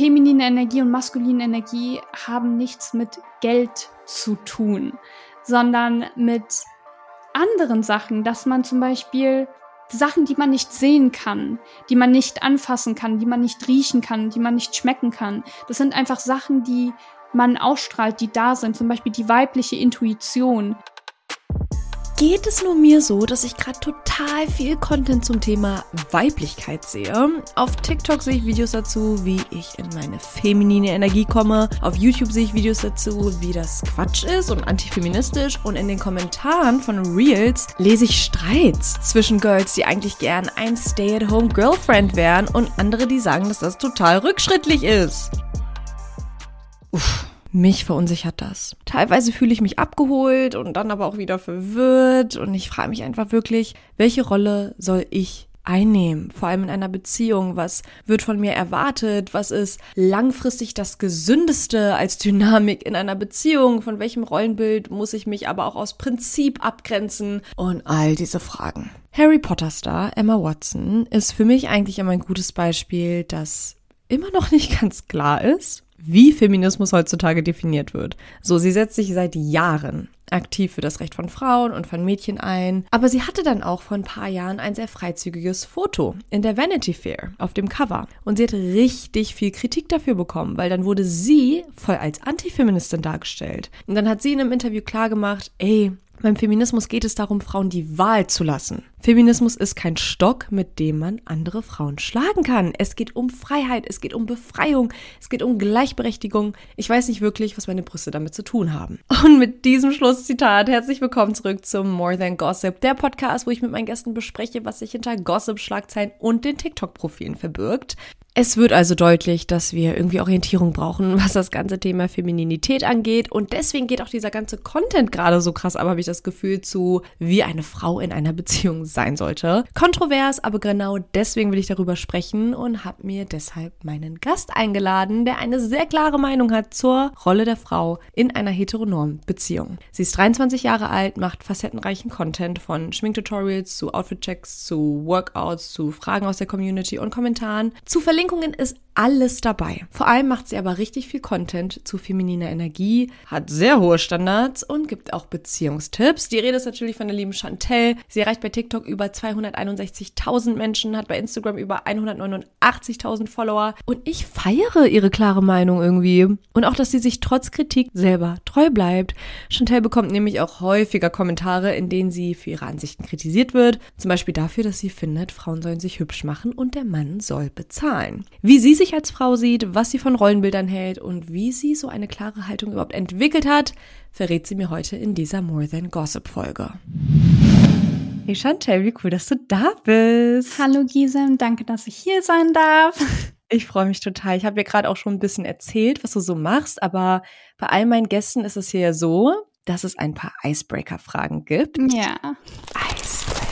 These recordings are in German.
feminine Energie und maskuline Energie haben nichts mit Geld zu tun, sondern mit anderen Sachen, dass man zum Beispiel Sachen, die man nicht sehen kann, die man nicht anfassen kann, die man nicht riechen kann, die man nicht schmecken kann. Das sind einfach Sachen, die man ausstrahlt, die da sind. Zum Beispiel die weibliche Intuition geht es nur mir so, dass ich gerade total viel Content zum Thema Weiblichkeit sehe. Auf TikTok sehe ich Videos dazu, wie ich in meine feminine Energie komme. Auf YouTube sehe ich Videos dazu, wie das Quatsch ist und antifeministisch. Und in den Kommentaren von Reels lese ich Streits zwischen Girls, die eigentlich gern ein Stay-at-home-Girlfriend wären und andere, die sagen, dass das total rückschrittlich ist. Uff. Mich verunsichert das. Teilweise fühle ich mich abgeholt und dann aber auch wieder verwirrt und ich frage mich einfach wirklich, welche Rolle soll ich einnehmen, vor allem in einer Beziehung. Was wird von mir erwartet? Was ist langfristig das Gesündeste als Dynamik in einer Beziehung? Von welchem Rollenbild muss ich mich aber auch aus Prinzip abgrenzen? Und all diese Fragen. Harry Potter Star Emma Watson ist für mich eigentlich immer ein gutes Beispiel, das immer noch nicht ganz klar ist, wie Feminismus heutzutage definiert wird. So, sie setzt sich seit Jahren aktiv für das Recht von Frauen und von Mädchen ein. Aber sie hatte dann auch vor ein paar Jahren ein sehr freizügiges Foto in der Vanity Fair auf dem Cover. Und sie hat richtig viel Kritik dafür bekommen, weil dann wurde sie voll als Antifeministin dargestellt. Und dann hat sie in einem Interview klargemacht, ey, beim Feminismus geht es darum, Frauen die Wahl zu lassen. Feminismus ist kein Stock, mit dem man andere Frauen schlagen kann. Es geht um Freiheit, es geht um Befreiung, es geht um Gleichberechtigung. Ich weiß nicht wirklich, was meine Brüste damit zu tun haben. Und mit diesem Schlusszitat herzlich willkommen zurück zum More Than Gossip, der Podcast, wo ich mit meinen Gästen bespreche, was sich hinter Gossip-Schlagzeilen und den TikTok-Profilen verbirgt. Es wird also deutlich, dass wir irgendwie Orientierung brauchen, was das ganze Thema Femininität angeht. Und deswegen geht auch dieser ganze Content gerade so krass, aber habe ich das Gefühl, zu wie eine Frau in einer Beziehung sein sollte. Kontrovers, aber genau deswegen will ich darüber sprechen und habe mir deshalb meinen Gast eingeladen, der eine sehr klare Meinung hat zur Rolle der Frau in einer heteronormen Beziehung. Sie ist 23 Jahre alt, macht facettenreichen Content von Schminktutorials zu Outfit-Checks, zu Workouts, zu Fragen aus der Community und Kommentaren, zu Verlinkungen ist alles dabei. Vor allem macht sie aber richtig viel Content zu femininer Energie, hat sehr hohe Standards und gibt auch Beziehungstipps. Die Rede ist natürlich von der lieben Chantel. Sie erreicht bei TikTok über 261.000 Menschen, hat bei Instagram über 189.000 Follower und ich feiere ihre klare Meinung irgendwie. Und auch, dass sie sich trotz Kritik selber treu bleibt. Chantel bekommt nämlich auch häufiger Kommentare, in denen sie für ihre Ansichten kritisiert wird. Zum Beispiel dafür, dass sie findet, Frauen sollen sich hübsch machen und der Mann soll bezahlen. Wie sie sich als Frau sieht, was sie von Rollenbildern hält und wie sie so eine klare Haltung überhaupt entwickelt hat, verrät sie mir heute in dieser More Than Gossip Folge. Hey Chantel, wie cool, dass du da bist. Hallo Gisem, danke, dass ich hier sein darf. Ich freue mich total. Ich habe dir gerade auch schon ein bisschen erzählt, was du so machst, aber bei all meinen Gästen ist es hier ja so, dass es ein paar Icebreaker-Fragen gibt. Ja. Icebreaker.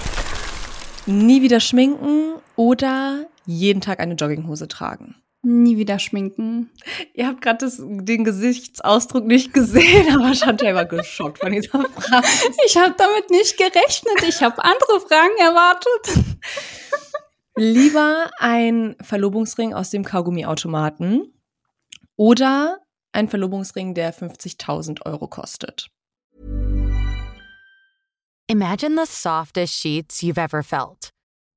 Nie wieder schminken oder jeden Tag eine Jogginghose tragen. Nie wieder schminken. Ihr habt gerade den Gesichtsausdruck nicht gesehen, aber Chantal war geschockt von dieser Frage. Ich habe damit nicht gerechnet. Ich habe andere Fragen erwartet. Lieber ein Verlobungsring aus dem Kaugummiautomaten oder ein Verlobungsring, der 50.000 Euro kostet. Imagine the softest sheets you've ever felt.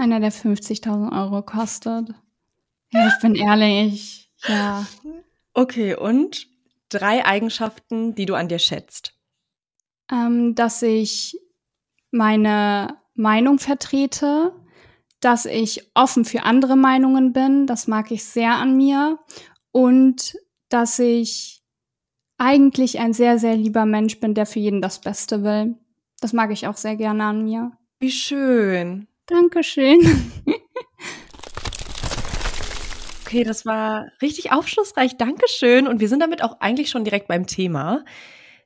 Einer, der 50.000 Euro kostet. Ja, ich bin ehrlich. Ja. Okay, und drei Eigenschaften, die du an dir schätzt. Ähm, dass ich meine Meinung vertrete, dass ich offen für andere Meinungen bin, das mag ich sehr an mir, und dass ich eigentlich ein sehr, sehr lieber Mensch bin, der für jeden das Beste will. Das mag ich auch sehr gerne an mir. Wie schön. Dankeschön. Okay, das war richtig aufschlussreich. Dankeschön. Und wir sind damit auch eigentlich schon direkt beim Thema.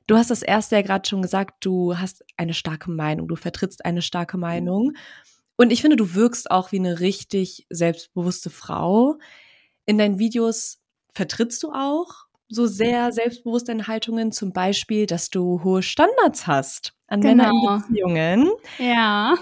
Du hast das erste ja gerade schon gesagt, du hast eine starke Meinung, du vertrittst eine starke Meinung. Und ich finde, du wirkst auch wie eine richtig selbstbewusste Frau. In deinen Videos vertrittst du auch so sehr selbstbewusst deine Haltungen, zum Beispiel, dass du hohe Standards hast an genau. Männer in Beziehungen. Ja.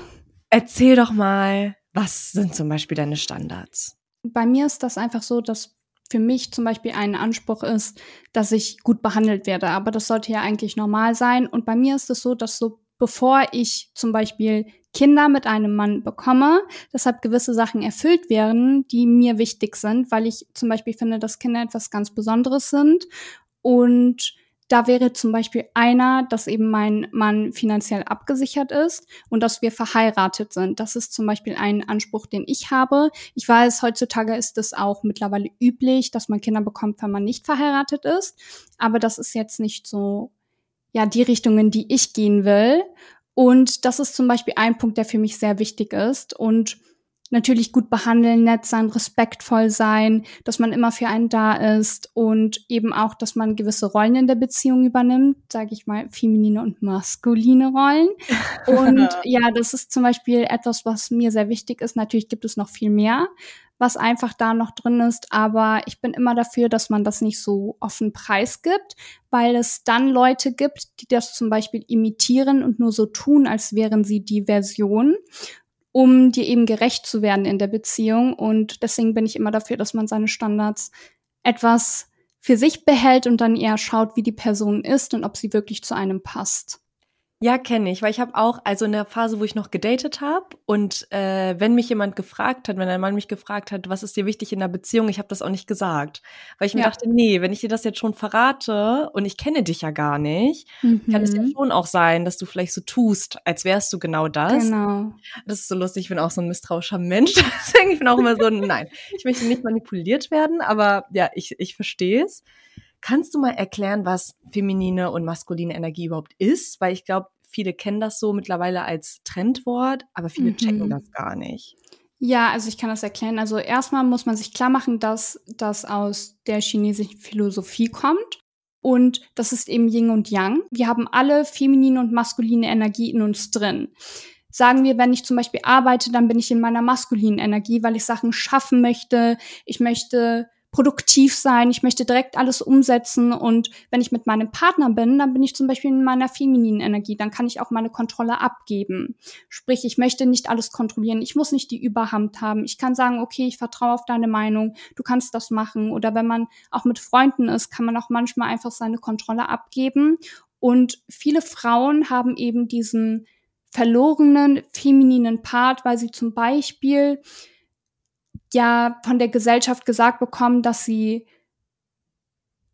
Erzähl doch mal, was sind zum Beispiel deine Standards? Bei mir ist das einfach so, dass für mich zum Beispiel ein Anspruch ist, dass ich gut behandelt werde. Aber das sollte ja eigentlich normal sein. Und bei mir ist es so, dass so bevor ich zum Beispiel Kinder mit einem Mann bekomme, deshalb gewisse Sachen erfüllt werden, die mir wichtig sind, weil ich zum Beispiel finde, dass Kinder etwas ganz Besonderes sind und da wäre zum Beispiel einer, dass eben mein Mann finanziell abgesichert ist und dass wir verheiratet sind. Das ist zum Beispiel ein Anspruch, den ich habe. Ich weiß, heutzutage ist es auch mittlerweile üblich, dass man Kinder bekommt, wenn man nicht verheiratet ist. Aber das ist jetzt nicht so, ja, die Richtung, in die ich gehen will. Und das ist zum Beispiel ein Punkt, der für mich sehr wichtig ist. Und natürlich gut behandeln, nett sein, respektvoll sein, dass man immer für einen da ist und eben auch, dass man gewisse Rollen in der Beziehung übernimmt, sage ich mal, feminine und maskuline Rollen. Und ja, das ist zum Beispiel etwas, was mir sehr wichtig ist. Natürlich gibt es noch viel mehr, was einfach da noch drin ist, aber ich bin immer dafür, dass man das nicht so offen preisgibt, weil es dann Leute gibt, die das zum Beispiel imitieren und nur so tun, als wären sie die Version um dir eben gerecht zu werden in der Beziehung. Und deswegen bin ich immer dafür, dass man seine Standards etwas für sich behält und dann eher schaut, wie die Person ist und ob sie wirklich zu einem passt. Ja, kenne ich, weil ich habe auch, also in der Phase, wo ich noch gedatet habe und äh, wenn mich jemand gefragt hat, wenn ein Mann mich gefragt hat, was ist dir wichtig in der Beziehung, ich habe das auch nicht gesagt, weil ich mir dachte, nee, wenn ich dir das jetzt schon verrate und ich kenne dich ja gar nicht, mhm. kann es ja mhm. schon auch sein, dass du vielleicht so tust, als wärst du genau das. Genau. Das ist so lustig, ich bin auch so ein misstrauischer Mensch, deswegen ich bin auch immer so, nein, ich möchte nicht manipuliert werden, aber ja, ich, ich verstehe es. Kannst du mal erklären, was feminine und maskuline Energie überhaupt ist? Weil ich glaube, viele kennen das so mittlerweile als Trendwort, aber viele mhm. checken das gar nicht. Ja, also ich kann das erklären. Also erstmal muss man sich klar machen, dass das aus der chinesischen Philosophie kommt. Und das ist eben Yin und Yang. Wir haben alle feminine und maskuline Energie in uns drin. Sagen wir, wenn ich zum Beispiel arbeite, dann bin ich in meiner maskulinen Energie, weil ich Sachen schaffen möchte. Ich möchte produktiv sein, ich möchte direkt alles umsetzen und wenn ich mit meinem Partner bin, dann bin ich zum Beispiel in meiner femininen Energie, dann kann ich auch meine Kontrolle abgeben. Sprich, ich möchte nicht alles kontrollieren, ich muss nicht die Überhand haben. Ich kann sagen, okay, ich vertraue auf deine Meinung, du kannst das machen. Oder wenn man auch mit Freunden ist, kann man auch manchmal einfach seine Kontrolle abgeben. Und viele Frauen haben eben diesen verlorenen femininen Part, weil sie zum Beispiel ja von der Gesellschaft gesagt bekommen, dass sie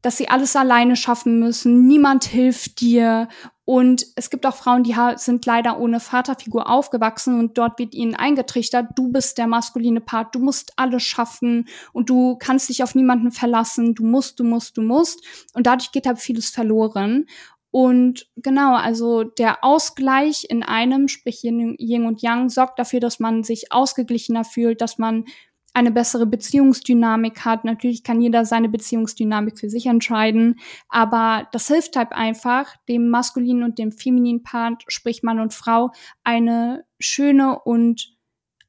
dass sie alles alleine schaffen müssen, niemand hilft dir. Und es gibt auch Frauen, die sind leider ohne Vaterfigur aufgewachsen und dort wird ihnen eingetrichtert, du bist der maskuline Part, du musst alles schaffen und du kannst dich auf niemanden verlassen, du musst, du musst, du musst. Und dadurch geht halt vieles verloren. Und genau, also der Ausgleich in einem, sprich Yin und Yang, sorgt dafür, dass man sich ausgeglichener fühlt, dass man eine bessere Beziehungsdynamik hat. Natürlich kann jeder seine Beziehungsdynamik für sich entscheiden, aber das hilft halt einfach, dem maskulinen und dem femininen Part, sprich Mann und Frau, eine schöne und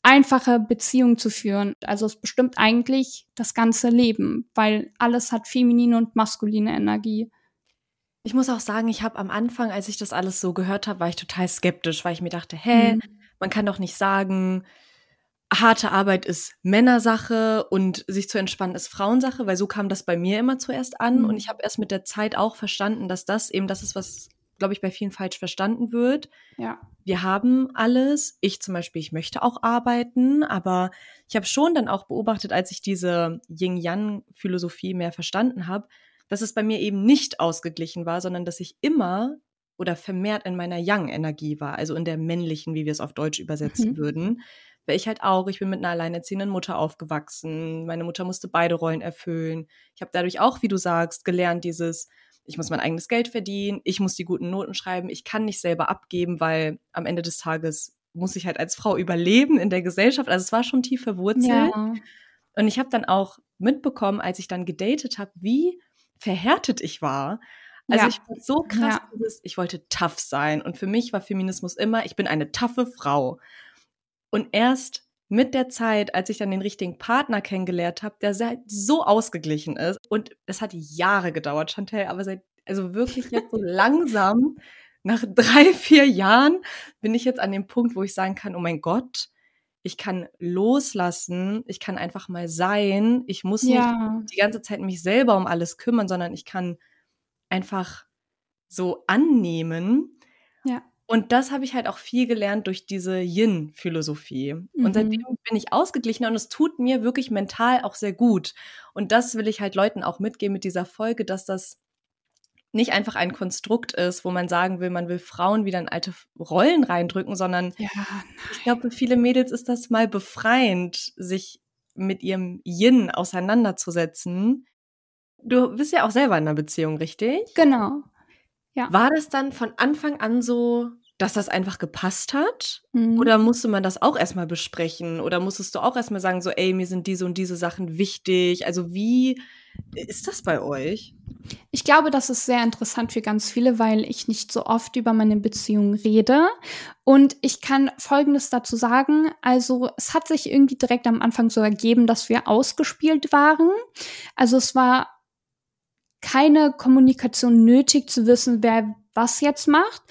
einfache Beziehung zu führen. Also es bestimmt eigentlich das ganze Leben, weil alles hat feminine und maskuline Energie. Ich muss auch sagen, ich habe am Anfang, als ich das alles so gehört habe, war ich total skeptisch, weil ich mir dachte, hä, mhm. man kann doch nicht sagen, harte Arbeit ist Männersache und sich zu entspannen ist Frauensache, weil so kam das bei mir immer zuerst an. Mhm. Und ich habe erst mit der Zeit auch verstanden, dass das eben das ist, was, glaube ich, bei vielen falsch verstanden wird. Ja. Wir haben alles. Ich zum Beispiel, ich möchte auch arbeiten, aber ich habe schon dann auch beobachtet, als ich diese Yin-Yang-Philosophie mehr verstanden habe, dass es bei mir eben nicht ausgeglichen war, sondern dass ich immer oder vermehrt in meiner Yang-Energie war, also in der männlichen, wie wir es auf Deutsch übersetzen mhm. würden weil ich halt auch, ich bin mit einer alleinerziehenden Mutter aufgewachsen. Meine Mutter musste beide Rollen erfüllen. Ich habe dadurch auch, wie du sagst, gelernt, dieses, ich muss mein eigenes Geld verdienen, ich muss die guten Noten schreiben, ich kann nicht selber abgeben, weil am Ende des Tages muss ich halt als Frau überleben in der Gesellschaft. Also es war schon tief verwurzelt. Ja. Und ich habe dann auch mitbekommen, als ich dann gedatet habe, wie verhärtet ich war. Also Ja. ich war so krass, Ja. ich wollte tough sein. Und für mich war Feminismus immer, ich bin eine taffe Frau. Und erst mit der Zeit, als ich dann den richtigen Partner kennengelernt habe, der so ausgeglichen ist. Und es hat Jahre gedauert, Chantel, aber seit, also wirklich jetzt so langsam, nach drei, vier Jahren, bin ich jetzt an dem Punkt, wo ich sagen kann, oh mein Gott, ich kann loslassen, ich kann einfach mal sein, ich muss nicht Ja. die ganze Zeit mich selber um alles kümmern, sondern ich kann einfach so annehmen. Ja. Und das habe ich halt auch viel gelernt durch diese Yin-Philosophie. Mhm. Und seitdem bin ich ausgeglichener und es tut mir wirklich mental auch sehr gut. Und das will ich halt Leuten auch mitgeben mit dieser Folge, dass das nicht einfach ein Konstrukt ist, wo man sagen will, man will Frauen wieder in alte Rollen reindrücken, sondern Ja. ich glaube, für viele Mädels ist das mal befreiend, sich mit ihrem Yin auseinanderzusetzen. Du bist ja auch selber in einer Beziehung, richtig? Genau. War das dann von Anfang an so, dass das einfach gepasst hat? Mhm. Oder musste man das auch erstmal besprechen? Oder musstest du auch erstmal sagen, so, ey, mir sind diese und diese Sachen wichtig? Also, wie ist das bei euch? Ich glaube, das ist sehr interessant für ganz viele, weil ich nicht so oft über meine Beziehung rede. Und ich kann Folgendes dazu sagen. Also es hat sich irgendwie direkt am Anfang so ergeben, dass wir ausgespielt waren. Also es war keine Kommunikation nötig zu wissen, wer was jetzt macht.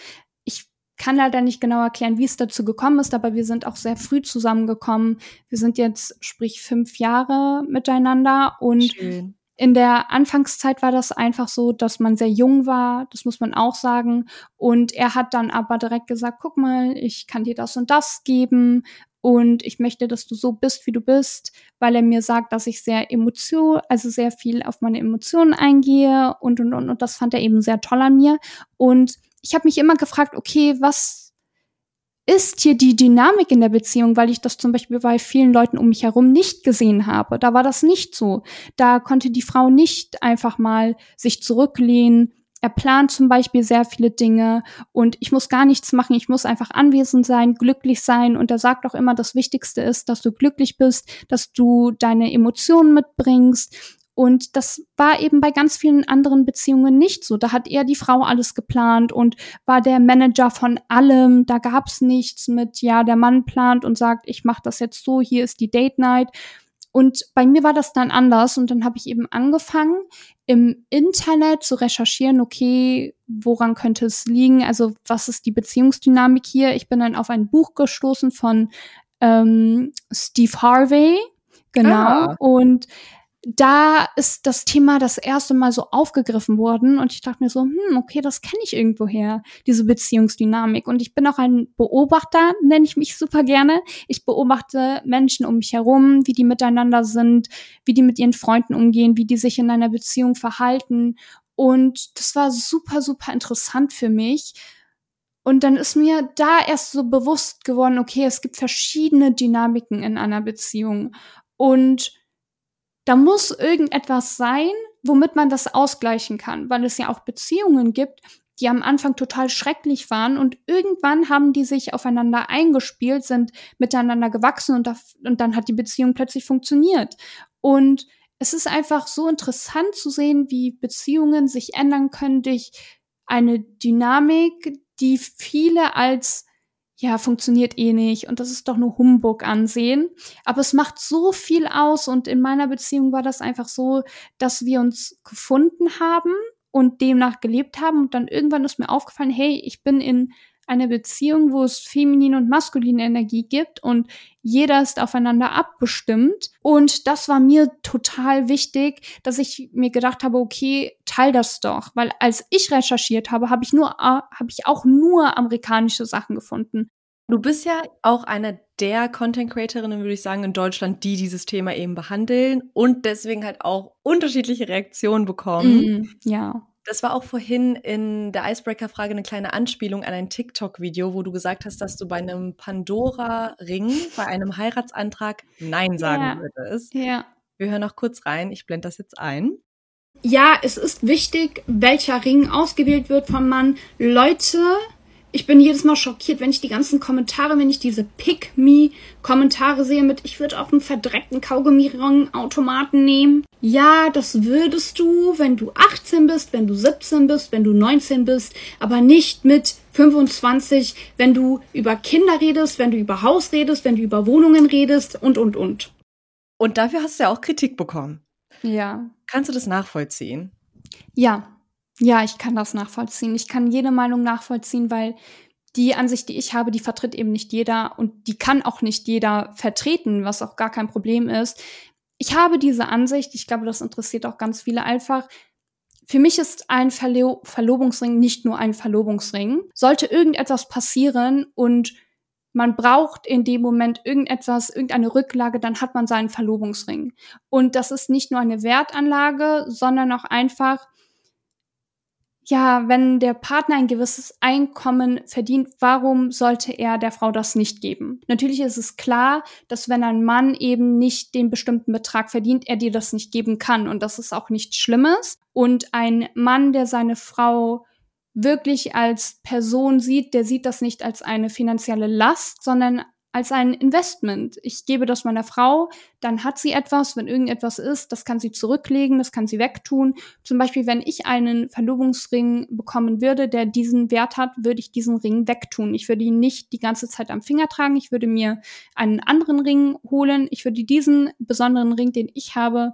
Ich kann leider nicht genau erklären, wie es dazu gekommen ist, aber wir sind auch sehr früh zusammengekommen. Wir sind jetzt, sprich, fünf Jahre miteinander und Schön. in der Anfangszeit war das einfach so, dass man sehr jung war, das muss man auch sagen. Und er hat dann aber direkt gesagt, guck mal, ich kann dir das und das geben und ich möchte, dass du so bist, wie du bist, weil er mir sagt, dass ich sehr emotion, also sehr viel auf meine Emotionen eingehe und und und und das fand er eben sehr toll an mir. Und ich habe mich immer gefragt, okay, was ist hier die Dynamik in der Beziehung, weil ich das zum Beispiel bei vielen Leuten um mich herum nicht gesehen habe. Da war das nicht so. Da konnte die Frau nicht einfach mal sich zurücklehnen. Er plant zum Beispiel sehr viele Dinge und ich muss gar nichts machen. Ich muss einfach anwesend sein, glücklich sein. Und er sagt auch immer, das Wichtigste ist, dass du glücklich bist, dass du deine Emotionen mitbringst. Und das war eben bei ganz vielen anderen Beziehungen nicht so. Da hat er die Frau alles geplant und war der Manager von allem. Da gab's nichts mit, ja, der Mann plant und sagt, ich mache das jetzt so, hier ist die Date Night. Und bei mir war das dann anders und dann habe ich eben angefangen, im Internet zu recherchieren, okay, woran könnte es liegen? Also was ist die Beziehungsdynamik hier? Ich bin dann auf ein Buch gestoßen von ähm, Steve Harvey, genau. Ah. Und da ist das Thema das erste Mal so aufgegriffen worden und ich dachte mir so, hm, okay, das kenne ich irgendwoher, diese Beziehungsdynamik. Und ich bin auch ein Beobachter, nenne ich mich super gerne. Ich beobachte Menschen um mich herum, wie die miteinander sind, wie die mit ihren Freunden umgehen, wie die sich in einer Beziehung verhalten. Und das war super, super interessant für mich. Und dann ist mir da erst so bewusst geworden, okay, es gibt verschiedene Dynamiken in einer Beziehung. Und da muss irgendetwas sein, womit man das ausgleichen kann, weil es ja auch Beziehungen gibt, die am Anfang total schrecklich waren und irgendwann haben die sich aufeinander eingespielt, sind miteinander gewachsen und, da, und dann hat die Beziehung plötzlich funktioniert. Und es ist einfach so interessant zu sehen, wie Beziehungen sich ändern können durch eine Dynamik, die viele als ja, funktioniert eh nicht und das ist doch nur Humbug ansehen. Aber es macht so viel aus und in meiner Beziehung war das einfach so, dass wir uns gefunden haben und demnach gelebt haben und dann irgendwann ist mir aufgefallen, hey, ich bin in einer Beziehung, wo es feminine und maskuline Energie gibt und jeder ist aufeinander abgestimmt. Und das war mir total wichtig, dass ich mir gedacht habe, okay, teil das doch, weil als ich recherchiert habe, habe ich nur, habe ich auch nur amerikanische Sachen gefunden. Du bist ja auch eine der Content Creatorinnen, würde ich sagen, in Deutschland, die dieses Thema eben behandeln und deswegen halt auch unterschiedliche Reaktionen bekommen. Mm, ja. Das war auch vorhin in der Icebreaker-Frage eine kleine Anspielung an ein TikTok-Video, wo du gesagt hast, dass du bei einem Pandora-Ring, bei einem Heiratsantrag Nein sagen Ja. würdest. Ja. Wir hören noch kurz rein. Ich blende das jetzt ein. Ja, es ist wichtig, welcher Ring ausgewählt wird vom Mann. Leute, ich bin jedes Mal schockiert, wenn ich die ganzen Kommentare, wenn ich diese Pick-Me-Kommentare sehe mit, ich würde auf einen verdreckten Kaugummi-Automaten nehmen. Ja, das würdest du, wenn du 18 bist, wenn du 17 bist, wenn du 19 bist, aber nicht mit 25, wenn du über Kinder redest, wenn du über Haus redest, wenn du über Wohnungen redest und, und, und. Und dafür hast du ja auch Kritik bekommen. Ja. Kannst du das nachvollziehen? Ja, ja, ich kann das nachvollziehen. Ich kann jede Meinung nachvollziehen, weil die Ansicht, die ich habe, die vertritt eben nicht jeder und die kann auch nicht jeder vertreten, was auch gar kein Problem ist. Ich habe diese Ansicht, ich glaube, das interessiert auch ganz viele einfach. Für mich ist ein Verlo Verlobungsring nicht nur ein Verlobungsring. Sollte irgendetwas passieren und man braucht in dem Moment irgendetwas, irgendeine Rücklage, dann hat man seinen Verlobungsring. Und das ist nicht nur eine Wertanlage, sondern auch einfach ja, wenn der Partner ein gewisses Einkommen verdient, warum sollte er der Frau das nicht geben? Natürlich ist es klar, dass wenn ein Mann eben nicht den bestimmten Betrag verdient, er dir das nicht geben kann. Und das ist auch nichts Schlimmes. Und ein Mann, der seine Frau wirklich als Person sieht, der sieht das nicht als eine finanzielle Last, sondern als ein Investment. Ich gebe das meiner Frau, dann hat sie etwas, wenn irgendetwas ist, das kann sie zurücklegen, das kann sie wegtun. Zum Beispiel, wenn ich einen Verlobungsring bekommen würde, der diesen Wert hat, würde ich diesen Ring wegtun. Ich würde ihn nicht die ganze Zeit am Finger tragen, ich würde mir einen anderen Ring holen, ich würde diesen besonderen Ring, den ich habe,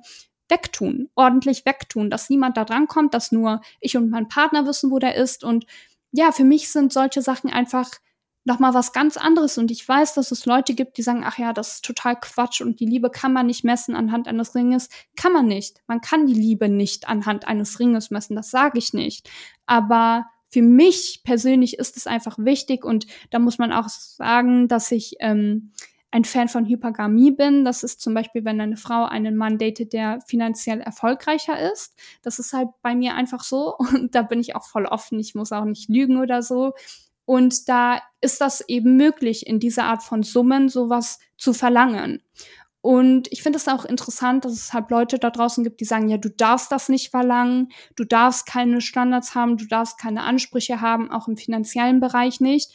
wegtun, ordentlich wegtun, dass niemand da dran kommt, dass nur ich und mein Partner wissen, wo der ist. Und ja, für mich sind solche Sachen einfach noch mal was ganz anderes und ich weiß, dass es Leute gibt, die sagen, ach ja, das ist total Quatsch und die Liebe kann man nicht messen anhand eines Ringes. Kann man nicht. Man kann die Liebe nicht anhand eines Ringes messen, das sage ich nicht. Aber für mich persönlich ist es einfach wichtig und da muss man auch sagen, dass ich ähm, ein Fan von Hypergamie bin. Das ist zum Beispiel, wenn eine Frau einen Mann datet, der finanziell erfolgreicher ist. Das ist halt bei mir einfach so und da bin ich auch voll offen. Ich muss auch nicht lügen oder so. Und da ist das eben möglich, in dieser Art von Summen sowas zu verlangen. Und ich finde es auch interessant, dass es halt Leute da draußen gibt, die sagen, ja, du darfst das nicht verlangen, du darfst keine Standards haben, du darfst keine Ansprüche haben, auch im finanziellen Bereich nicht.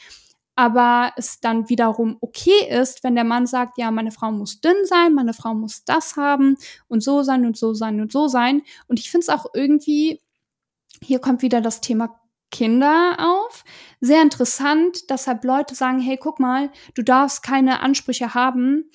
Aber es dann wiederum okay ist, wenn der Mann sagt, ja, meine Frau muss dünn sein, meine Frau muss das haben und so sein und so sein und so sein. Und ich finde es auch irgendwie, hier kommt wieder das Thema Kinder auf. Sehr interessant, deshalb Leute sagen, hey, guck mal, du darfst keine Ansprüche haben,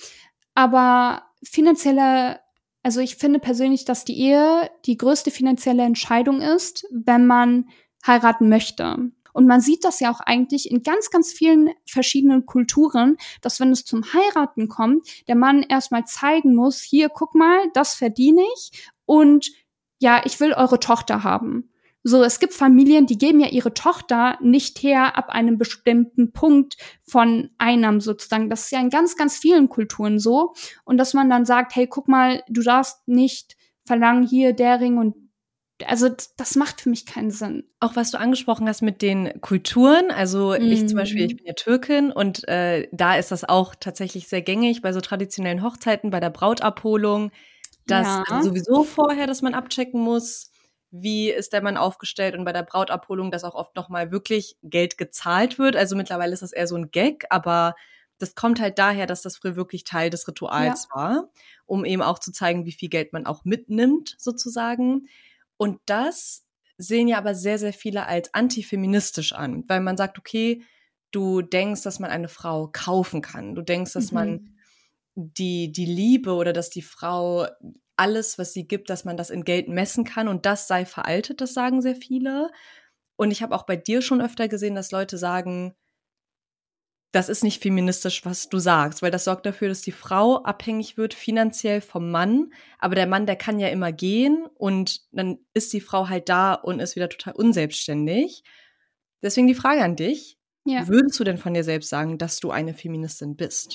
aber finanzielle, also ich finde persönlich, dass die Ehe die größte finanzielle Entscheidung ist, wenn man heiraten möchte. Und man sieht das ja auch eigentlich in ganz, ganz vielen verschiedenen Kulturen, dass wenn es zum Heiraten kommt, der Mann erstmal zeigen muss, hier, guck mal, das verdiene ich und ja, ich will eure Tochter haben. So, es gibt Familien, die geben ja ihre Tochter nicht her ab einem bestimmten Punkt von Einnahmen sozusagen. Das ist ja in ganz, ganz vielen Kulturen so. Und dass man dann sagt, hey, guck mal, du darfst nicht verlangen hier der Ring und also das macht für mich keinen Sinn. Auch was du angesprochen hast mit den Kulturen, also mm. ich zum Beispiel, ich mhm. bin ja Türkin und äh, da ist das auch tatsächlich sehr gängig bei so traditionellen Hochzeiten, bei der Brautabholung, dass ja. also sowieso vorher, dass man abchecken muss, wie ist der Mann aufgestellt und bei der Brautabholung, dass auch oft nochmal wirklich Geld gezahlt wird. Also mittlerweile ist das eher so ein Gag, aber das kommt halt daher, dass das früher wirklich Teil des Rituals ja. war, um eben auch zu zeigen, wie viel Geld man auch mitnimmt, sozusagen. Und das sehen ja aber sehr, sehr viele als antifeministisch an, weil man sagt, okay, du denkst, dass man eine Frau kaufen kann. Du denkst, dass mhm. man die, die Liebe oder dass die Frau alles, was sie gibt, dass man das in Geld messen kann und das sei veraltet, das sagen sehr viele. Und ich habe auch bei dir schon öfter gesehen, dass Leute sagen, das ist nicht feministisch, was du sagst, weil das sorgt dafür, dass die Frau abhängig wird finanziell vom Mann, aber der Mann, der kann ja immer gehen und dann ist die Frau halt da und ist wieder total unselbstständig. Deswegen die Frage an dich, ja. würdest du denn von dir selbst sagen, dass du eine Feministin bist?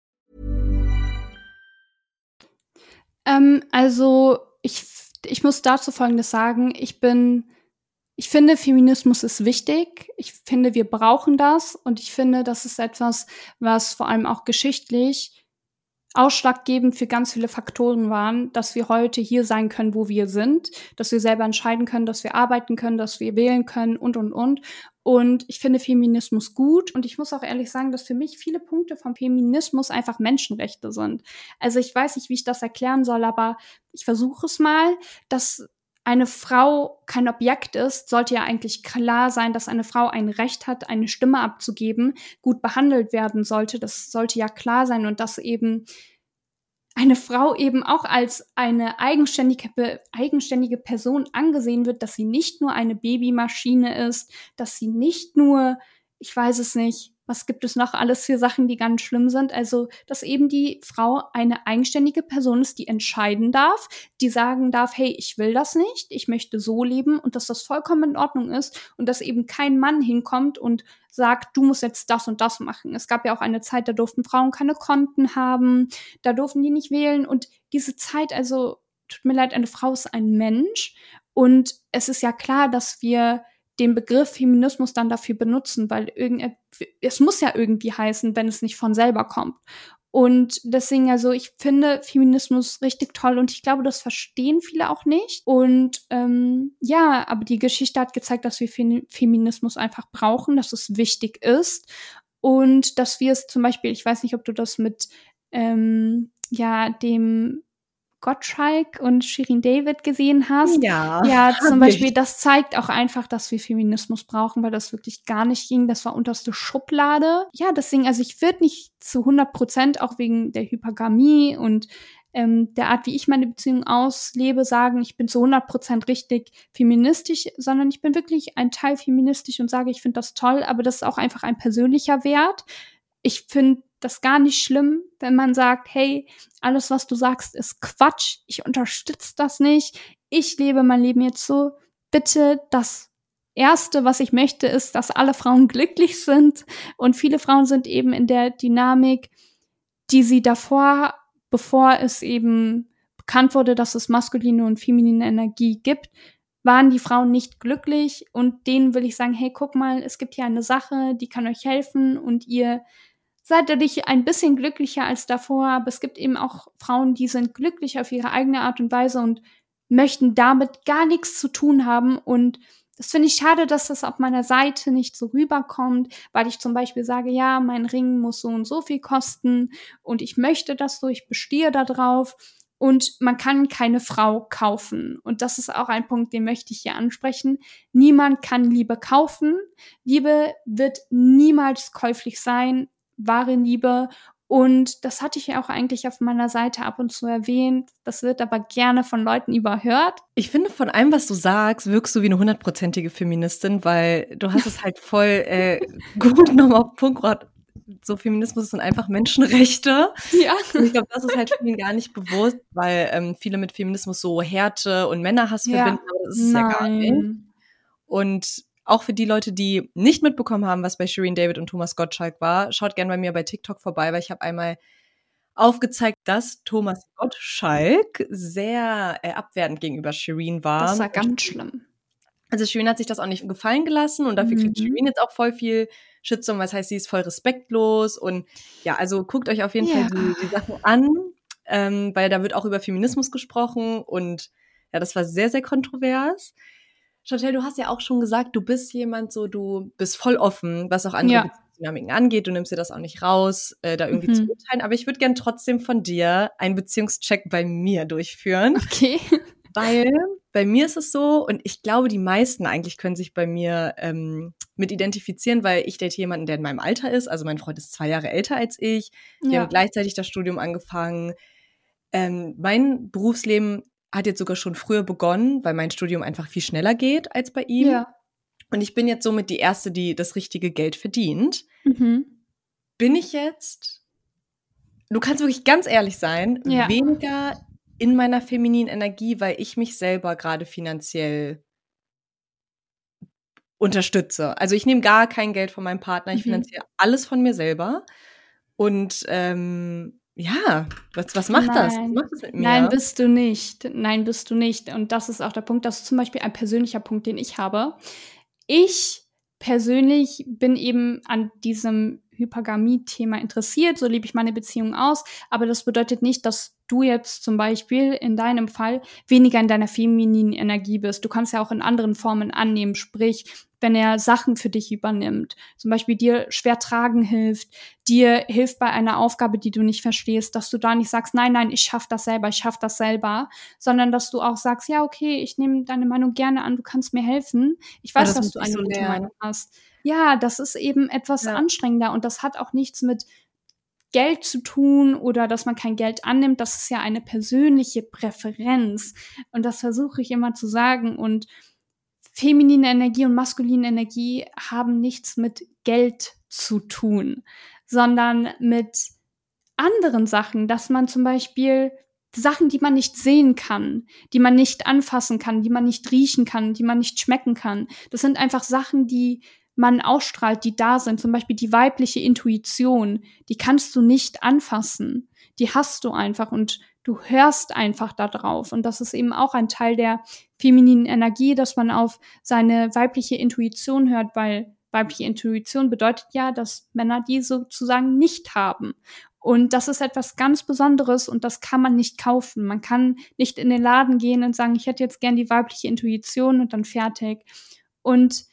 Ähm, also, ich, ich muss dazu Folgendes sagen. Ich bin, ich finde, Feminismus ist wichtig. Ich finde, wir brauchen das. Und ich finde, das ist etwas, was vor allem auch geschichtlich ausschlaggebend für ganz viele Faktoren waren, dass wir heute hier sein können, wo wir sind, dass wir selber entscheiden können, dass wir arbeiten können, dass wir wählen können und, und, und. Und ich finde Feminismus gut. Und ich muss auch ehrlich sagen, dass für mich viele Punkte vom Feminismus einfach Menschenrechte sind. Also ich weiß nicht, wie ich das erklären soll, aber ich versuche es mal, dass eine Frau kein Objekt ist, sollte ja eigentlich klar sein, dass eine Frau ein Recht hat, eine Stimme abzugeben, gut behandelt werden sollte. Das sollte ja klar sein und dass eben eine Frau eben auch als eine eigenständige, eigenständige Person angesehen wird, dass sie nicht nur eine Babymaschine ist, dass sie nicht nur, ich weiß es nicht, was gibt es noch alles für Sachen, die ganz schlimm sind? Also, dass eben die Frau eine eigenständige Person ist, die entscheiden darf, die sagen darf, hey, ich will das nicht, ich möchte so leben und dass das vollkommen in Ordnung ist und dass eben kein Mann hinkommt und sagt, du musst jetzt das und das machen. Es gab ja auch eine Zeit, da durften Frauen keine Konten haben, da durften die nicht wählen und diese Zeit, also, tut mir leid, eine Frau ist ein Mensch und es ist ja klar, dass wir den Begriff Feminismus dann dafür benutzen, weil es muss ja irgendwie heißen, wenn es nicht von selber kommt. Und deswegen, also ich finde Feminismus richtig toll und ich glaube, das verstehen viele auch nicht. Und ähm, ja, aber die Geschichte hat gezeigt, dass wir Feminismus einfach brauchen, dass es wichtig ist und dass wir es zum Beispiel, ich weiß nicht, ob du das mit ähm, ja dem Gottschalk und Shirin David gesehen hast. Ja. Ja, zum Beispiel, ich. das zeigt auch einfach, dass wir Feminismus brauchen, weil das wirklich gar nicht ging. Das war unterste Schublade. Ja, deswegen, also ich würde nicht zu 100 Prozent, auch wegen der Hypergamie und ähm, der Art, wie ich meine Beziehung auslebe, sagen, ich bin zu 100 Prozent richtig feministisch, sondern ich bin wirklich ein Teil feministisch und sage, ich finde das toll, aber das ist auch einfach ein persönlicher Wert. Ich finde das gar nicht schlimm, wenn man sagt, hey, alles, was du sagst, ist Quatsch, ich unterstütze das nicht, ich lebe mein Leben jetzt so. Bitte, das Erste, was ich möchte, ist, dass alle Frauen glücklich sind. Und viele Frauen sind eben in der Dynamik, die sie davor, bevor es eben bekannt wurde, dass es maskuline und feminine Energie gibt, waren die Frauen nicht glücklich. Und denen will ich sagen, hey, guck mal, es gibt hier eine Sache, die kann euch helfen und ihr seid dadurch ein bisschen glücklicher als davor, aber es gibt eben auch Frauen, die sind glücklich auf ihre eigene Art und Weise und möchten damit gar nichts zu tun haben und das finde ich schade, dass das auf meiner Seite nicht so rüberkommt, weil ich zum Beispiel sage, ja, mein Ring muss so und so viel kosten und ich möchte das so, ich bestehe da drauf und man kann keine Frau kaufen. Und das ist auch ein Punkt, den möchte ich hier ansprechen. Niemand kann Liebe kaufen. Liebe wird niemals käuflich sein wahre Liebe. Und das hatte ich ja auch eigentlich auf meiner Seite ab und zu erwähnt. Das wird aber gerne von Leuten überhört. Ich finde, von allem, was du sagst, wirkst du wie eine hundertprozentige Feministin, weil du hast es halt voll äh, gut nochmal auf den Punkt gebracht. So Feminismus sind einfach Menschenrechte. Ja. Und ich glaube, das ist halt vielen gar nicht bewusst, weil ähm, viele mit Feminismus so Härte und Männerhass ja. verbinden, aber das ist es ja gar nicht. Und auch für die Leute, die nicht mitbekommen haben, was bei Shireen David und Thomas Gottschalk war, schaut gerne bei mir bei TikTok vorbei, weil ich habe einmal aufgezeigt, dass Thomas Gottschalk sehr äh, abwertend gegenüber Shireen war. Das war ganz schlimm. Also Shireen hat sich das auch nicht gefallen gelassen und dafür mhm. kriegt Shireen jetzt auch voll viel Schützung, was heißt, sie ist voll respektlos und ja, also guckt euch auf jeden ja. Fall die, die, Sachen an, ähm, weil da wird auch über Feminismus gesprochen und ja, das war sehr, sehr kontrovers. Chantel, du hast ja auch schon gesagt, du bist jemand so, du bist voll offen, was auch andere ja. Dynamiken angeht. Du nimmst dir das auch nicht raus, äh, da irgendwie mhm. zu urteilen. Aber ich würde gern trotzdem von dir einen Beziehungscheck bei mir durchführen. Okay. Weil bei mir ist es so, und ich glaube, die meisten eigentlich können sich bei mir ähm, mit identifizieren, weil ich date jemanden, der in meinem Alter ist. Also mein Freund ist zwei Jahre älter als ich. Wir ja. haben gleichzeitig das Studium angefangen. Ähm, mein Berufsleben hat jetzt sogar schon früher begonnen, weil mein Studium einfach viel schneller geht als bei ihm. Ja. Und ich bin jetzt somit die Erste, die das richtige Geld verdient. Mhm. Bin ich jetzt, du kannst wirklich ganz ehrlich sein, ja. weniger in meiner femininen Energie, weil ich mich selber gerade finanziell unterstütze. Also ich nehme gar kein Geld von meinem Partner, ich Mhm. finanziere alles von mir selber. Und ähm, ja, was, was macht das? Was Nein. macht das mit mir? Nein, bist du nicht. Nein, bist du nicht. Und das ist auch der Punkt. Das ist zum Beispiel ein persönlicher Punkt, den ich habe. Ich persönlich bin eben an diesem Hypergamie-Thema interessiert. So lebe ich meine Beziehung aus. Aber das bedeutet nicht, dass du jetzt zum Beispiel in deinem Fall weniger in deiner femininen Energie bist. Du kannst ja auch in anderen Formen annehmen. Sprich, wenn er Sachen für dich übernimmt, zum Beispiel dir schwer tragen hilft, dir hilft bei einer Aufgabe, die du nicht verstehst, dass du da nicht sagst, nein, nein, ich schaff das selber, ich schaff das selber, sondern dass du auch sagst, ja, okay, ich nehme deine Meinung gerne an, du kannst mir helfen. Ich Aber weiß, das dass du eine so gute. Meinung hast. Ja, das ist eben etwas Ja. anstrengender und das hat auch nichts mit Geld zu tun oder dass man kein Geld annimmt, das ist ja eine persönliche Präferenz. Und das versuche ich immer zu sagen. Und feminine Energie und maskuline Energie haben nichts mit Geld zu tun, sondern mit anderen Sachen, dass man zum Beispiel Sachen, die man nicht sehen kann, die man nicht anfassen kann, die man nicht riechen kann, die man nicht schmecken kann. Das sind einfach Sachen, die man ausstrahlt, die da sind. Zum Beispiel die weibliche Intuition, die kannst du nicht anfassen. Die hast du einfach und du hörst einfach da drauf. Und das ist eben auch ein Teil der femininen Energie, dass man auf seine weibliche Intuition hört, weil weibliche Intuition bedeutet ja, dass Männer die sozusagen nicht haben. Und das ist etwas ganz Besonderes und das kann man nicht kaufen. Man kann nicht in den Laden gehen und sagen, ich hätte jetzt gern die weibliche Intuition und dann fertig. Und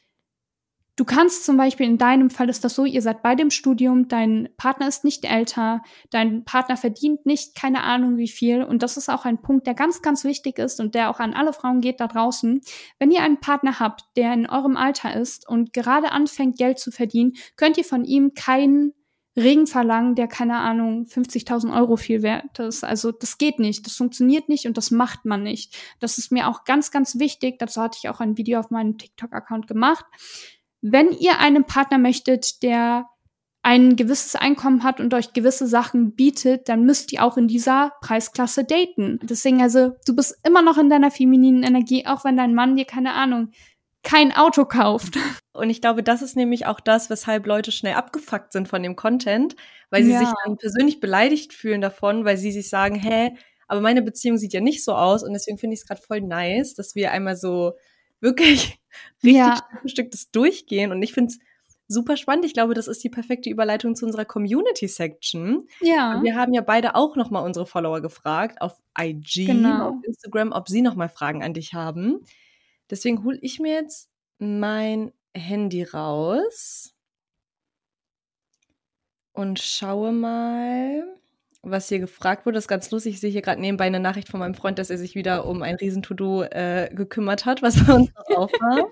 du kannst zum Beispiel in deinem Fall ist das so, ihr seid beide im Studium, dein Partner ist nicht älter, dein Partner verdient nicht keine Ahnung wie viel. Und das ist auch ein Punkt, der ganz, ganz wichtig ist und der auch an alle Frauen geht da draußen. Wenn ihr einen Partner habt, der in eurem Alter ist und gerade anfängt, Geld zu verdienen, könnt ihr von ihm keinen Regen verlangen, der keine Ahnung 50.000 Euro viel wert ist. Also das geht nicht, das funktioniert nicht und das macht man nicht. Das ist mir auch ganz, ganz wichtig. Dazu hatte ich auch ein Video auf meinem TikTok-Account gemacht. Wenn ihr einen Partner möchtet, der ein gewisses Einkommen hat und euch gewisse Sachen bietet, dann müsst ihr auch in dieser Preisklasse daten. Deswegen also, du bist immer noch in deiner femininen Energie, auch wenn dein Mann dir keine Ahnung kein Auto kauft. Und ich glaube, das ist nämlich auch das, weshalb Leute schnell abgefuckt sind von dem Content, weil sie Ja. sich dann persönlich beleidigt fühlen davon, weil sie sich sagen, hä, aber meine Beziehung sieht ja nicht so aus und deswegen finde ich es gerade voll nice, dass wir einmal so wirklich richtig Ja. Stück für Stück das durchgehen und ich finde es super spannend. Ich glaube, das ist die perfekte Überleitung zu unserer Community-Section. Ja. Wir haben ja beide auch noch mal unsere Follower gefragt auf IG, Genau. auf Instagram, ob sie noch mal Fragen an dich haben. Deswegen hole ich mir jetzt mein Handy raus und schaue mal, was hier gefragt wurde. Das ist ganz lustig. Ich sehe hier gerade nebenbei eine Nachricht von meinem Freund, dass er sich wieder um ein Riesen-To-Do äh, gekümmert hat, was bei uns noch drauf war.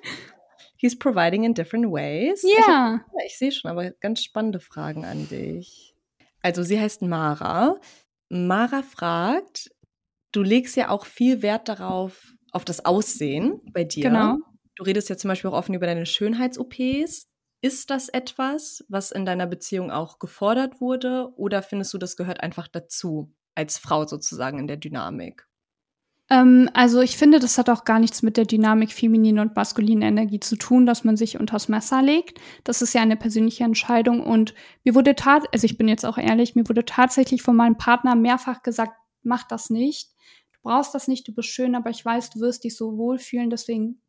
He's providing in different ways. Ich Ja. ja, ich sehe schon, aber ganz spannende Fragen an dich. Also sie heißt Mara. Mara fragt, du legst ja auch viel Wert darauf, auf das Aussehen bei dir. Genau. Du redest ja zum Beispiel auch offen über deine Schönheits-OPs. Ist das etwas, was in deiner Beziehung auch gefordert wurde? Oder findest du, das gehört einfach dazu, als Frau sozusagen in der Dynamik? Ähm, also ich finde, das hat auch gar nichts mit der Dynamik feminine und maskuline Energie zu tun, dass man sich unters Messer legt. Das ist ja eine persönliche Entscheidung und mir wurde tat, also ich bin jetzt auch ehrlich, mir wurde tatsächlich von meinem Partner mehrfach gesagt, mach das nicht. Du brauchst das nicht, du bist schön, aber ich weiß, du wirst dich so wohlfühlen, deswegen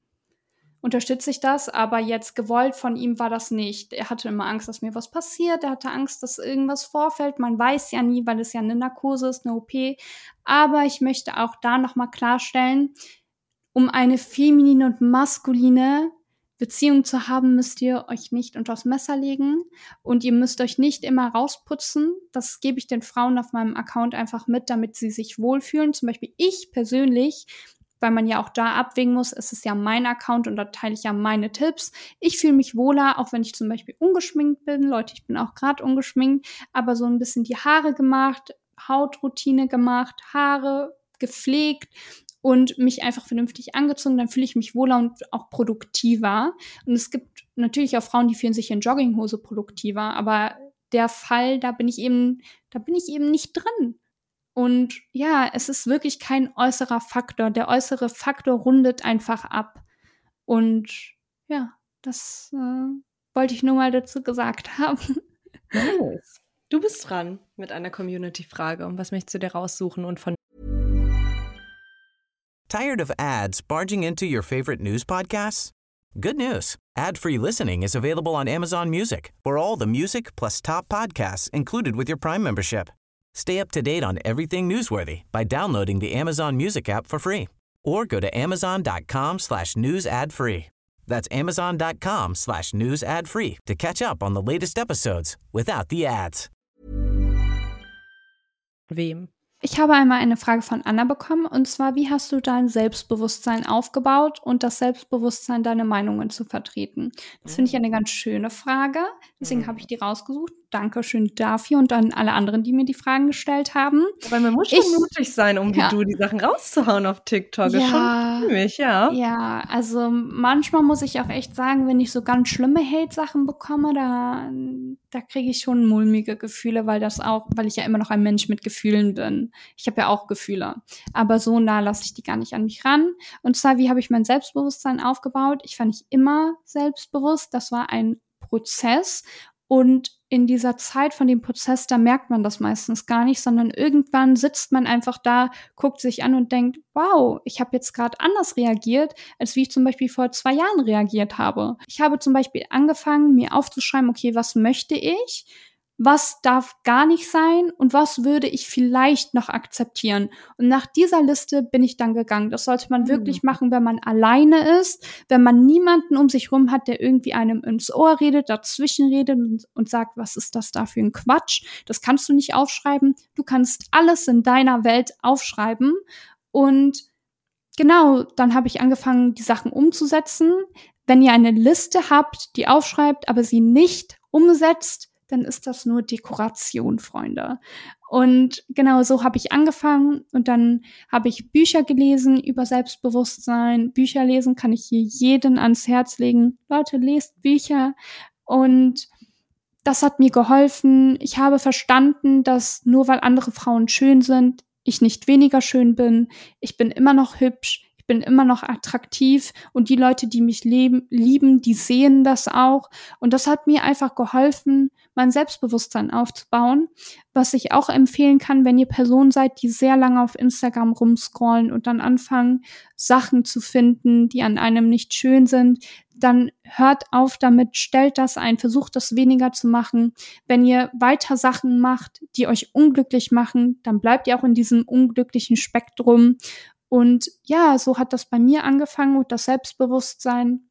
unterstütze ich das, aber jetzt gewollt von ihm war das nicht. Er hatte immer Angst, dass mir was passiert, er hatte Angst, dass irgendwas vorfällt. Man weiß ja nie, weil es ja eine Narkose ist, eine OP. Aber ich möchte auch da nochmal klarstellen, um eine feminine und maskuline Beziehung zu haben, müsst ihr euch nicht unters Messer legen und ihr müsst euch nicht immer rausputzen. Das gebe ich den Frauen auf meinem Account einfach mit, damit sie sich wohlfühlen. Zum Beispiel ich persönlich weil man ja auch da abwägen muss, es ist ja mein Account und da teile ich ja meine Tipps. Ich fühle mich wohler, auch wenn ich zum Beispiel ungeschminkt bin. Leute, ich bin auch gerade ungeschminkt, aber so ein bisschen die Haare gemacht, Hautroutine gemacht, Haare gepflegt und mich einfach vernünftig angezogen, dann fühle ich mich wohler und auch produktiver. Und es gibt natürlich auch Frauen, die fühlen sich in Jogginghose produktiver, aber der Fall, da bin ich eben, da bin ich eben nicht drin. Und ja, es ist wirklich kein äußerer Faktor. Der äußere Faktor rundet einfach ab. Und ja, das äh, wollte ich nur mal dazu gesagt haben. Nice. Du bist dran mit einer Community-Frage. Und was möchtest du dir raussuchen und von Tired of ads barging into your favorite news podcasts? Good news. Ad-free listening is available on Amazon Music for all the music plus top podcasts included with your Prime membership. Stay up to date on everything newsworthy by downloading the Amazon Music app for free or go to amazon.com slash news ad free. That's amazon.com slash news ad free to catch up on the latest episodes without the ads. wem? Ich habe einmal eine Frage von Anna bekommen und zwar, wie hast du dein Selbstbewusstsein aufgebaut und das Selbstbewusstsein, deine Meinungen zu vertreten? Das finde ich eine ganz schöne Frage. Deswegen habe ich die rausgesucht. Dankeschön dafür und an alle anderen, die mir die Fragen gestellt haben. Weil man muss schon Ich- mutig sein, um wie Ja. du die Sachen rauszuhauen auf TikTok. Ist Ja. schon ziemlich, ja. Ja, also manchmal muss ich auch echt sagen, wenn ich so ganz schlimme Hate-Sachen bekomme, da, da kriege ich schon mulmige Gefühle, weil das auch, weil ich ja immer noch ein Mensch mit Gefühlen bin. Ich habe ja auch Gefühle. Aber so nah lasse ich die gar nicht an mich ran. Und zwar, wie habe ich mein Selbstbewusstsein aufgebaut? Ich war nicht immer selbstbewusst. Das war ein Prozess. Und in dieser Zeit von dem Prozess, da merkt man das meistens gar nicht, sondern irgendwann sitzt man einfach da, guckt sich an und denkt, wow, ich habe jetzt gerade anders reagiert, als wie ich zum Beispiel vor zwei Jahren reagiert habe. Ich habe zum Beispiel angefangen, mir aufzuschreiben, okay, was möchte ich? Was darf gar nicht sein und was würde ich vielleicht noch akzeptieren? Und nach dieser Liste bin ich dann gegangen. Das sollte man Mhm. wirklich machen, wenn man alleine ist, wenn man niemanden um sich rum hat, der irgendwie einem ins Ohr redet, dazwischen redet und, und sagt, was ist das da für ein Quatsch? Das kannst du nicht aufschreiben. Du kannst alles in deiner Welt aufschreiben. Und genau, dann habe ich angefangen, die Sachen umzusetzen. Wenn ihr eine Liste habt, die aufschreibt, aber sie nicht umsetzt, dann ist das nur Dekoration, Freunde. Und genau so habe ich angefangen und dann habe ich Bücher gelesen über Selbstbewusstsein. Bücher lesen kann ich hier jeden ans Herz legen. Leute, lest Bücher und das hat mir geholfen. Ich habe verstanden, dass nur weil andere Frauen schön sind, ich nicht weniger schön bin. Ich bin immer noch hübsch. Bin immer noch attraktiv und die Leute, die mich leben, lieben, die sehen das auch. Und das hat mir einfach geholfen, mein Selbstbewusstsein aufzubauen. Was ich auch empfehlen kann, wenn ihr Personen seid, die sehr lange auf Instagram rumscrollen und dann anfangen, Sachen zu finden, die an einem nicht schön sind, dann hört auf damit, stellt das ein, versucht das weniger zu machen. Wenn ihr weiter Sachen macht, die euch unglücklich machen, dann bleibt ihr auch in diesem unglücklichen Spektrum. Und ja, so hat das bei mir angefangen und das Selbstbewusstsein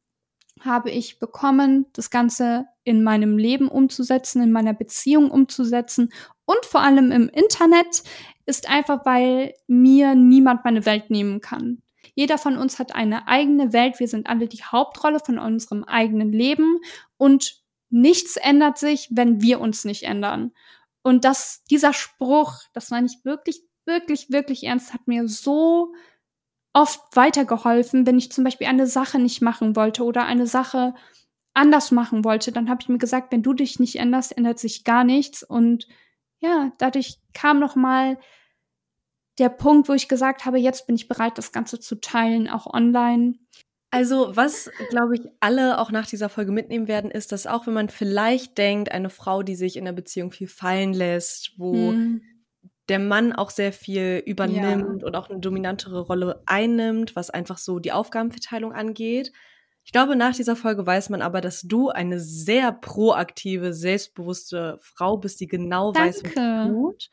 habe ich bekommen, das Ganze in meinem Leben umzusetzen, in meiner Beziehung umzusetzen und vor allem im Internet ist einfach, weil mir niemand meine Welt nehmen kann. Jeder von uns hat eine eigene Welt. Wir sind alle die Hauptrolle von unserem eigenen Leben und nichts ändert sich, wenn wir uns nicht ändern. Und das, dieser Spruch, das meine ich wirklich, wirklich, wirklich ernst, hat mir so oft weitergeholfen, wenn ich zum Beispiel eine Sache nicht machen wollte oder eine Sache anders machen wollte, dann habe ich mir gesagt, wenn du dich nicht änderst, ändert sich gar nichts. Und ja, dadurch kam noch mal der Punkt, wo ich gesagt habe, jetzt bin ich bereit, das Ganze zu teilen, auch online. Also, was, glaube ich, alle auch nach dieser Folge mitnehmen werden, ist, dass auch wenn man vielleicht denkt, eine Frau, die sich in der Beziehung viel fallen lässt, wo Hm. Der Mann auch sehr viel übernimmt und auch eine dominantere Rolle einnimmt, was einfach so die Aufgabenverteilung angeht. Ich glaube, nach dieser Folge weiß man aber, dass du eine sehr proaktive, selbstbewusste Frau bist, die genau weiß, was sie Danke. tut.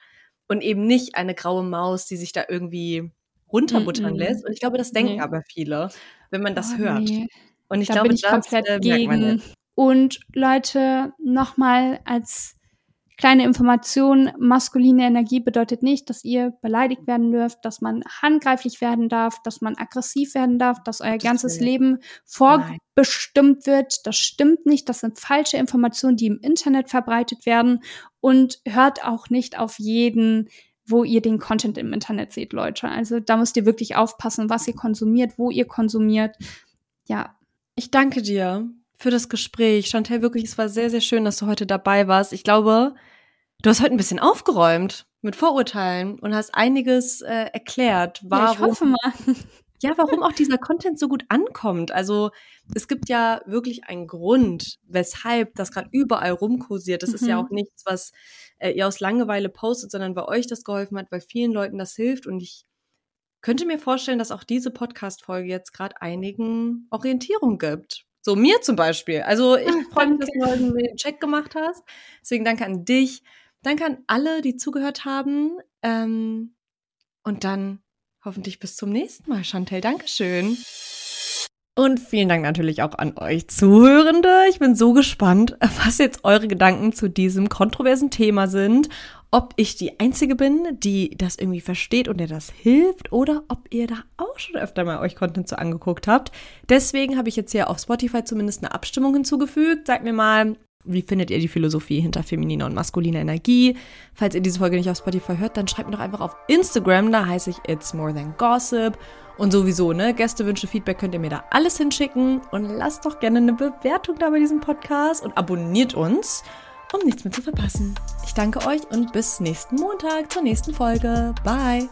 Und eben nicht eine graue Maus, die sich da irgendwie runterbuttern Mm-mm. lässt. Und ich glaube, das denken Nee. aber viele, wenn man das Oh, hört. nee. Und ich da glaube, bin ich das komplett äh, gegen. Und Leute, nochmal als kleine Information, maskuline Energie bedeutet nicht, dass ihr beleidigt werden dürft, dass man handgreiflich werden darf, dass man aggressiv werden darf, dass euer Gottes ganzes Willen. Leben vorbestimmt wird. Das stimmt nicht. Das sind falsche Informationen, die im Internet verbreitet werden. Und hört auch nicht auf jeden, wo ihr den Content im Internet seht, Leute. Also da müsst ihr wirklich aufpassen, was ihr konsumiert, wo ihr konsumiert. Ja, Ich danke dir für das Gespräch. Chantel, wirklich, es war sehr, sehr schön, dass du heute dabei warst. Ich glaube, du hast heute ein bisschen aufgeräumt mit Vorurteilen und hast einiges äh, erklärt. ja Warum, ich hoffe mal. ja, warum auch dieser Content so gut ankommt. Also es gibt ja wirklich einen Grund, weshalb das gerade überall rumkursiert. Das mhm. ist ja mhm. auch nichts, was äh, ihr aus Langeweile postet, sondern bei euch das geholfen hat, weil vielen Leuten das hilft. Und ich könnte mir vorstellen, dass auch diese Podcast-Folge jetzt gerade einigen Orientierung gibt. So mir zum Beispiel. Also ich freue mich, dass du heute den Check gemacht hast. Deswegen danke an dich. Danke an alle, die zugehört haben. Ähm, und dann hoffentlich bis zum nächsten Mal, Chantel. Dankeschön. Und vielen Dank natürlich auch an euch Zuhörende. Ich bin so gespannt, was jetzt eure Gedanken zu diesem kontroversen Thema sind. Ob ich die Einzige bin, die das irgendwie versteht und der das hilft, oder ob ihr da auch schon öfter mal euch Content so angeguckt habt. Deswegen habe ich jetzt hier auf Spotify zumindest eine Abstimmung hinzugefügt. Sagt mir mal, wie findet ihr die Philosophie hinter femininer und maskuliner Energie? Falls ihr diese Folge nicht auf Spotify hört, dann schreibt mir doch einfach auf Instagram, da heiße ich It's More Than Gossip. Und sowieso, ne, Gästewünsche, Feedback könnt ihr mir da alles hinschicken und lasst doch gerne eine Bewertung da bei diesem Podcast und abonniert uns, um nichts mehr zu verpassen. Ich danke euch und bis nächsten Montag zur nächsten Folge. Bye!